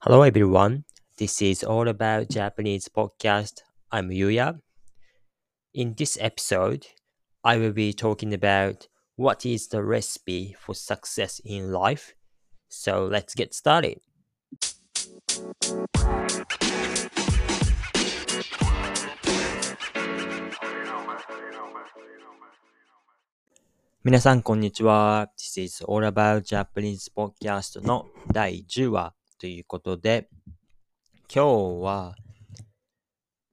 Hello everyone. This is all about Japanese podcast. I'm Yuya. In this episode, I will be talking about what is the recipe for success in life. So let's get started. 皆さん、こんにちは。This is All About Japanese Podcast の第10話 ということで、今日は、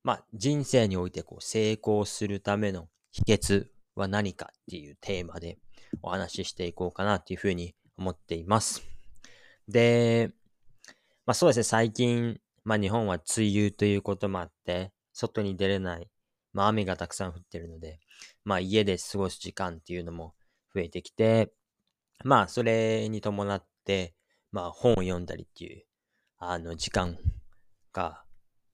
まあ、人生においてこう成功するための秘訣は何かっていうテーマでお話ししていこうかなっていうふうに思っています。で、まあそうですね、最近、まあ日本は梅雨ということもあって、外に出れない、まあ雨がたくさん降ってるので、まあ家で過ごす時間っていうのも増えてきて、まあそれに伴って、まあ本を読んだりっていう、あの時間が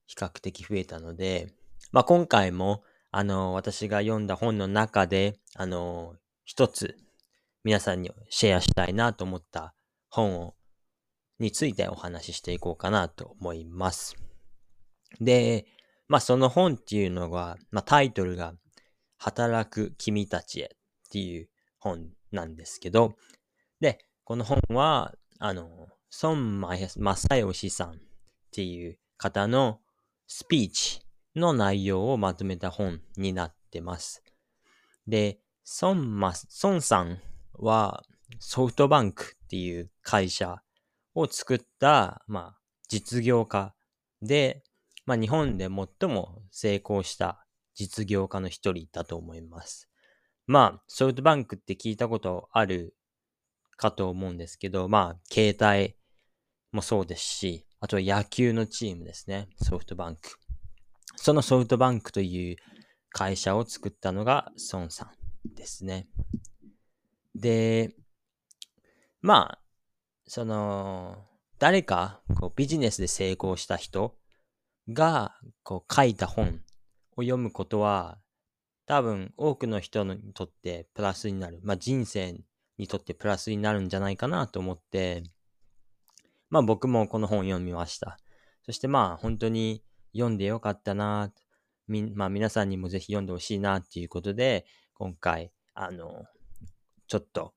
比較的増えたので、まあ今回も、あの、私が読んだ本の中で、あの、一つ皆さんにシェアしたいなと思った本をについてお話ししていこうかなと思います。で、まあその本っていうのが、まあタイトルが働く君たちへっていう本なんですけど、で、この本は、あの、孫正義さんっていう方のスピーチの内容をまとめた本になってます。で、孫孫さんはソフトバンクっていう会社を作った、まあ、実業家で、まあ、日本で最も成功した実業家の一人だと思います。まあ、ソフトバンクって聞いたことあるかと思うんですけど、まあ、携帯もそうですし、あとは野球のチームですね。ソフトバンク。そのソフトバンクという会社を作ったのが孫さんですね。で、まあ、その、誰かこうビジネスで成功した人がこう書いた本を読むことは多分多くの人にとってプラスになる。まあ人生にとってプラスになるんじゃないかなと思って、まあ僕もこの本読みました。そしてまあ本当に読んでよかったな、みまあ皆さんにもぜひ読んでほしいなっていうことで、今回、あの、ちょっと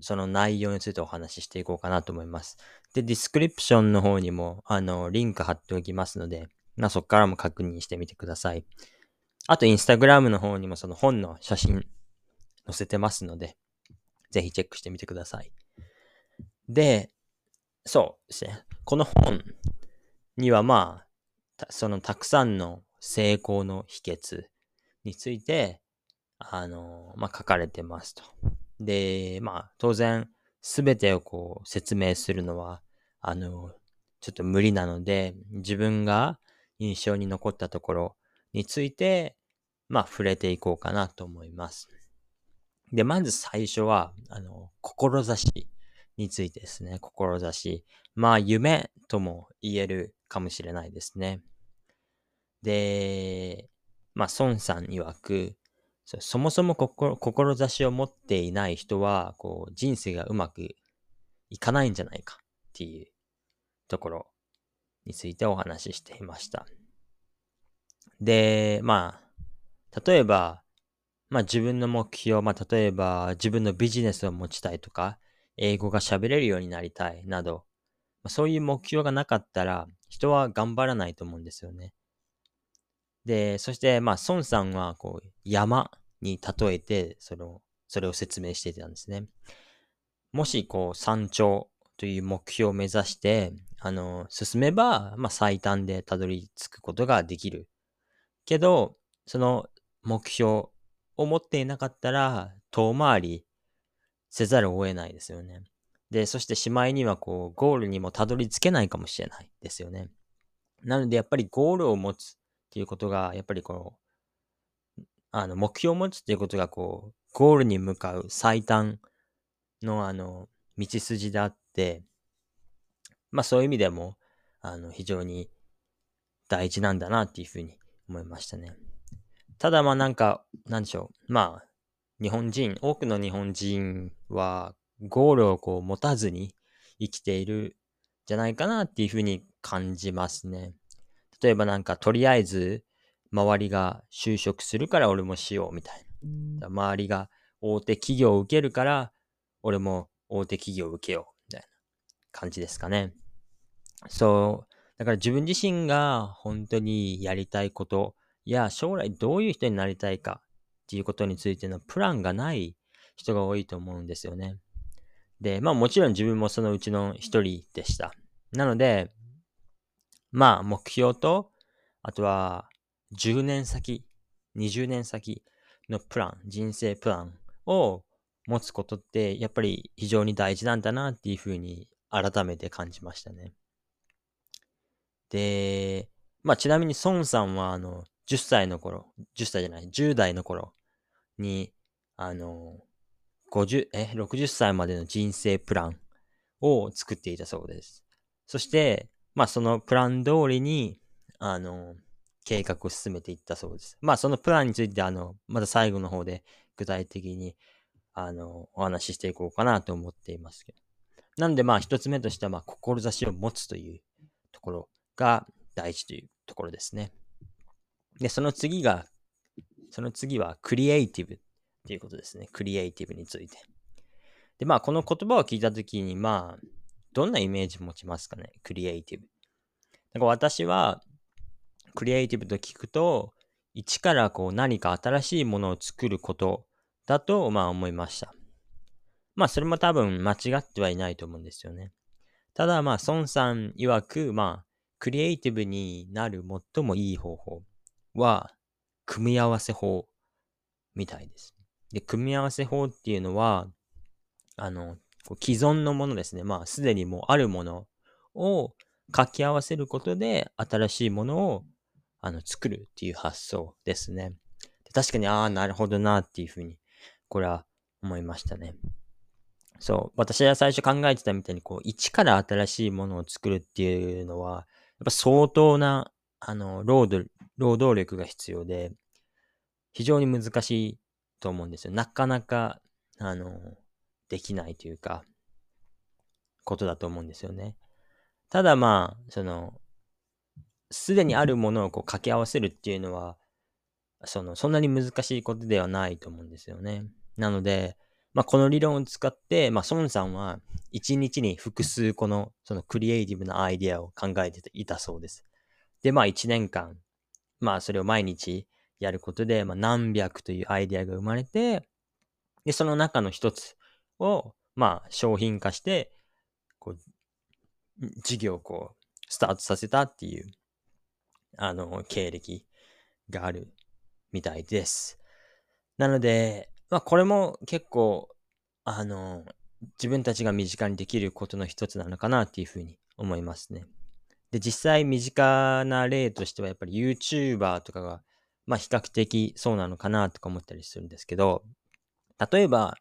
その内容についてお話ししていこうかなと思います。で、ディスクリプションの方にも、あの、リンク貼っておきますので、まあそこからも確認してみてください。あと、インスタグラムの方にもその本の写真載せてますので、ぜひチェックしてみてください。で、そうですね。この本にはまあ、そのたくさんの成功の秘訣について、あの、まあ書かれてますと。で、まあ当然、すべてをこう説明するのは、あの、ちょっと無理なので、自分が印象に残ったところについて、まあ、触れていこうかなと思います。で、まず最初は、あの、志についてですね。志。まあ、夢とも言えるかもしれないですね。で、まあ、孫さん曰く、そもそも志を持っていない人は、こう、人生がうまくいかないんじゃないかっていうところについてお話ししていました。で、まあ、例えば、まあ自分の目標、まあ例えば自分のビジネスを持ちたいとか、英語が喋れるようになりたいなど、まあ、そういう目標がなかったら、人は頑張らないと思うんですよね。で、そして、まあ、孫さんは、こう、山に例えて、その、それを説明していたんですね。もし、こう、山頂という目標を目指して、あの、進めば、まあ、最短でたどり着くことができるけど、その目標を持っていなかったら、遠回りせざるを得ないですよね。で、そしてしまいにはこう、ゴールにもたどり着けないかもしれないですよね。なので、やっぱりゴールを持つっていうことが、やっぱりこう、あの、目標を持つっていうことが、こう、ゴールに向かう最短の、あの、道筋であって、まあそういう意味でも、あの、非常に大事なんだなっていうふうに思いましたね。ただまあなんか、なんでしょう。まあ、日本人、多くの日本人は、ゴールをこう持たずに生きているじじゃないかなっていうふうに感じますね。例えばなんかとりあえず周りが就職するから俺もしようみたいな。周りが大手企業を受けるから俺も大手企業を受けようみたいな感じですかね。そう。だから自分自身が本当にやりたいことや将来どういう人になりたいかっていうことについてのプランがない人が多いと思うんですよね。で、まあもちろん自分もそのうちの一人でした。なので、まあ目標と、あとは10年先、20年先のプラン、人生プランを持つことってやっぱり非常に大事なんだなっていうふうに改めて感じましたね。で、まあちなみに孫さんはあの10歳の頃、10歳じゃない、10代の頃に、あの、50、え、60歳までの人生プランを作っていたそうです。そして、まあそのプラン通りに、あの、計画を進めていったそうです。まあそのプランについて、あの、また最後の方で具体的に、あの、お話ししていこうかなと思っていますけど。なんでまあ一つ目としては、まあ志を持つというところが大事というところですね。で、その次が、その次はクリエイティブっていうことですね。クリエイティブについて。で、まあ、この言葉を聞いたときに、まあ、どんなイメージ持ちますかね？クリエイティブ。なんか私は、クリエイティブと聞くと、一からこう何か新しいものを作ることだと、まあ思いました。まあそれも多分間違ってはいないと思うんですよね。ただまあ孫さん曰く、まあクリエイティブになる最もいい方法は組み合わせ法みたいです。で、組み合わせ法っていうのは、あの、既存のものですね。まあ、すでにもうあるものを掛け合わせることで、新しいものをあの作るっていう発想ですね。で確かに、ああ、なるほどなっていうふうに、これは思いましたね。そう。私は最初考えてたみたいに、こう、一から新しいものを作るっていうのは、やっぱ相当な、あの、労働、労働力が必要で、非常に難しいと思うんですよ。なかなか、あの、できないというか、ことだと思うんですよね。ただまあ、その、すでにあるものをこう掛け合わせるっていうのは、その、そんなに難しいことではないと思うんですよね。なので、まあ、この理論を使って、まあ、孫さんは、一日に複数この、そのクリエイティブなアイデアを考えていたそうです。で、まあ、一年間、まあ、それを毎日やることで、まあ、何百というアイデアが生まれて、で、その中の一つを、まあ、商品化して、こう、事業をこう、スタートさせたっていう、あの、経歴があるみたいです。なので、まあ、これも結構、あの、自分たちが身近にできることの一つなのかなっていうふうに思いますね。で、実際身近な例としてはやっぱり YouTuber とかがまあ比較的そうなのかなとか思ったりするんですけど、例えば、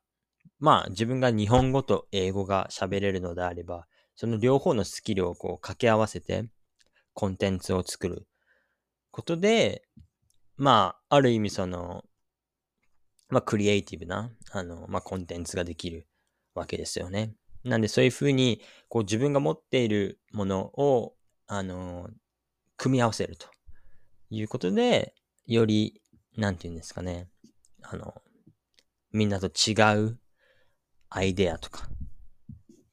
まあ自分が日本語と英語が喋れるのであれば、その両方のスキルをこう掛け合わせてコンテンツを作ることで、まあある意味その、まあクリエイティブな、あの、まあコンテンツができるわけですよね。なんでそういうふうに、こう自分が持っているものを、あの、組み合わせるということで、より、なんて言うんですかね。あの、みんなと違うアイデアとか、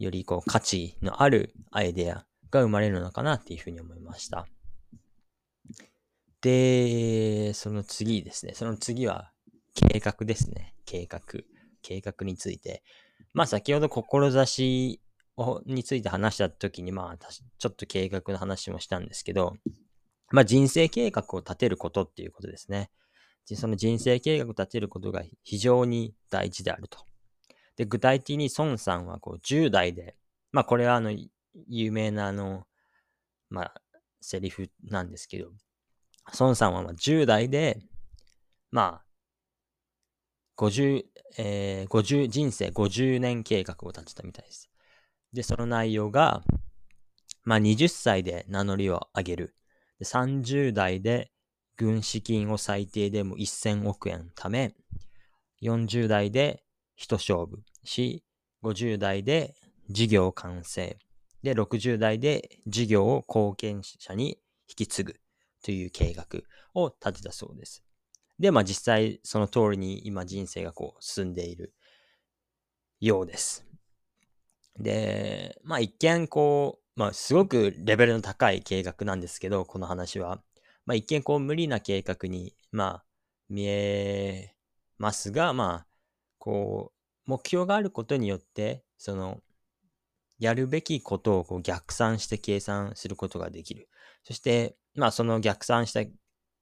よりこう価値のあるアイデアが生まれるのかなっていうふうに思いました。で、その次ですね。その次は計画ですね。計画。計画について。まあ先ほど志について話した時に、まあちょっと計画の話もしたんですけど、まあ、人生計画を立てることっていうことですね。その人生計画を立てることが非常に大事であると。で、具体的に孫さんはこう10代で、まあこれはあの、有名なあの、まあ、セリフなんですけど、孫さんはま10代で、まあ、50、えー、50、人生50年計画を立てたみたいです。で、その内容が、まあ20歳で名乗りを上げる。30代で軍資金を最低でも1000億円ため、40代で一勝負し、50代で事業完成、で、60代で事業を後見者に引き継ぐという計画を立てたそうです。で、まあ実際その通りに今人生がこう進んでいるようです。で、まあ一見こう、まあすごくレベルの高い計画なんですけど、この話は。まあ一見こう無理な計画に、まあ見えますが、まあ、こう、目標があることによって、その、やるべきことをこう逆算して計算することができる。そして、まあその逆算した、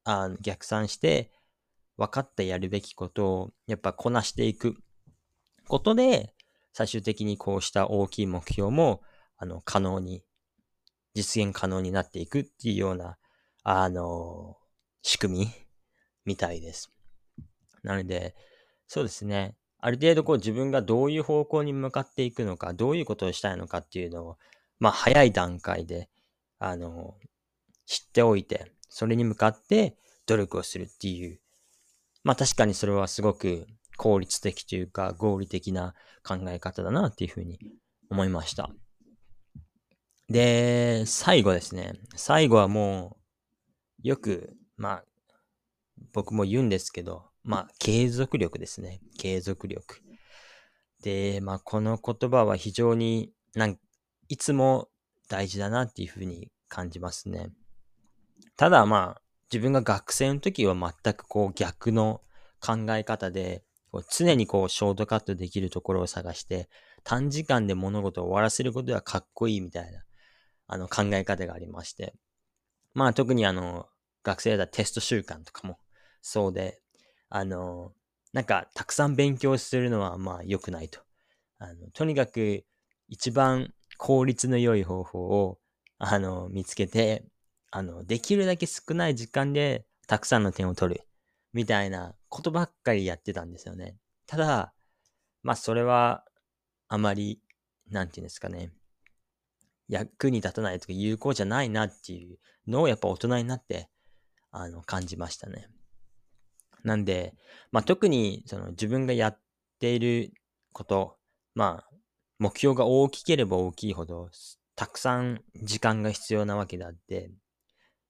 あ逆算して、分かったやるべきことをやっぱこなしていくことで、最終的にこうした大きい目標も、あの、可能に、実現可能になっていくっていうような、あの、仕組みみたいです。なので、そうですね。ある程度こう自分がどういう方向に向かっていくのか、どういうことをしたいのかっていうのを、まあ早い段階で、あの、知っておいて、それに向かって努力をするっていう。まあ確かにそれはすごく効率的というか合理的な考え方だなっていうふうに思いました。で、最後ですね。最後はもう、よく、まあ、僕も言うんですけど、まあ、継続力ですね。継続力。で、まあ、この言葉は非常になんいつも大事だなっていうふうに感じますね。ただまあ、自分が学生の時は全くこう逆の考え方で、こう常にこうショートカットできるところを探して、短時間で物事を終わらせることはかっこいいみたいな、あの考え方がありまして。まあ特にあの、学生だったらテスト習慣とかもそうで、あの、なんかたくさん勉強するのはまあ良くないと。あのとにかく一番効率の良い方法をあの見つけて、あの、できるだけ少ない時間でたくさんの点を取る。みたいなことばっかりやってたんですよね。ただ、まあそれはあまり、なんていうんですかね。役に立たないとか有効じゃないなっていうのをやっぱ大人になってあの感じましたね。なんで、まあ、特にその自分がやっていること、まあ、目標が大きければ大きいほど、たくさん時間が必要なわけであって、やっ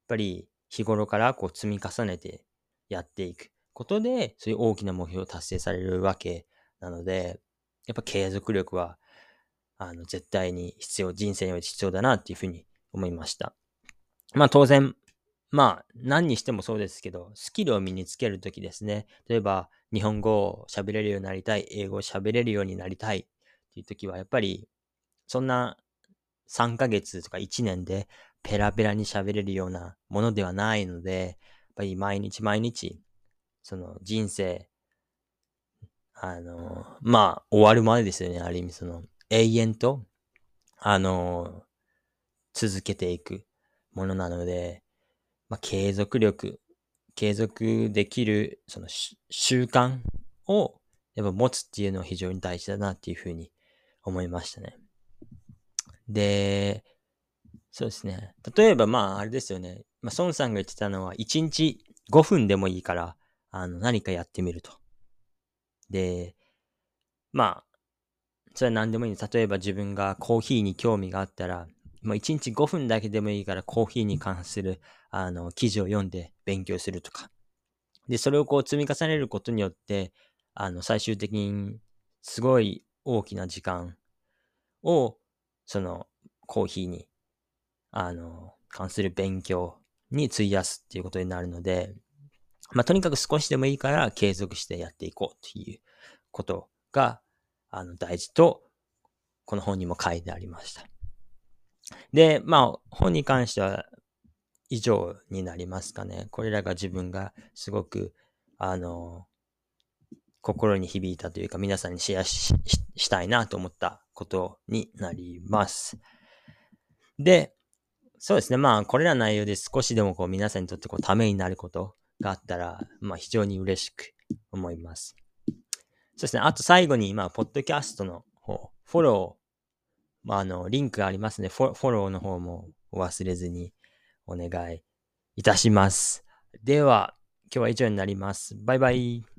ぱり日頃からこう積み重ねてやっていくことで、そういう大きな目標を達成されるわけなので、やっぱ継続力は、あの、絶対に必要、人生において必要だなっていうふうに思いました。まあ当然、まあ、何にしてもそうですけど、スキルを身につけるときですね。例えば、日本語を喋れるようになりたい、英語を喋れるようになりたいっていうときは、やっぱり、そんな3ヶ月とか1年でペラペラに喋れるようなものではないので、ぱり毎日毎日、その人生、あの、まあ、終わるまでですよね。ある意味、その、永遠と、あの、続けていくものなので、まあ、継続力、継続できる、その習慣をやっぱ持つっていうのは非常に大事だなっていうふうに思いましたね。で、そうですね。例えばまああれですよね。まあ孫さんが言ってたのは1日5分でもいいからあの何かやってみると。で、まあ、それは何でもいい例えば自分がコーヒーに興味があったら、まあ、1日5分だけでもいいからコーヒーに関するあの記事を読んで勉強するとか。で、それをこう積み重ねることによって、あの最終的にすごい大きな時間をそのコーヒーにあの関する勉強に費やすっていうことになるので、まあ、とにかく少しでもいいから継続してやっていこうっていうことがあの大事と、この本にも書いてありました。で、まあ、本に関しては以上になりますかね。これらが自分がすごく、あの、心に響いたというか、皆さんにシェアしたいなと思ったことになります。で、そうですね。まあ、これらの内容で少しでもこう皆さんにとってこうためになることがあったら、まあ、非常に嬉しく思います。そうですね。あと最後に、まあ、ポッドキャストの方、フォローまあ、あの、リンクがありますね。フォフォローの方もお忘れずにお願いいたします。では、今日は以上になります。バイバイ。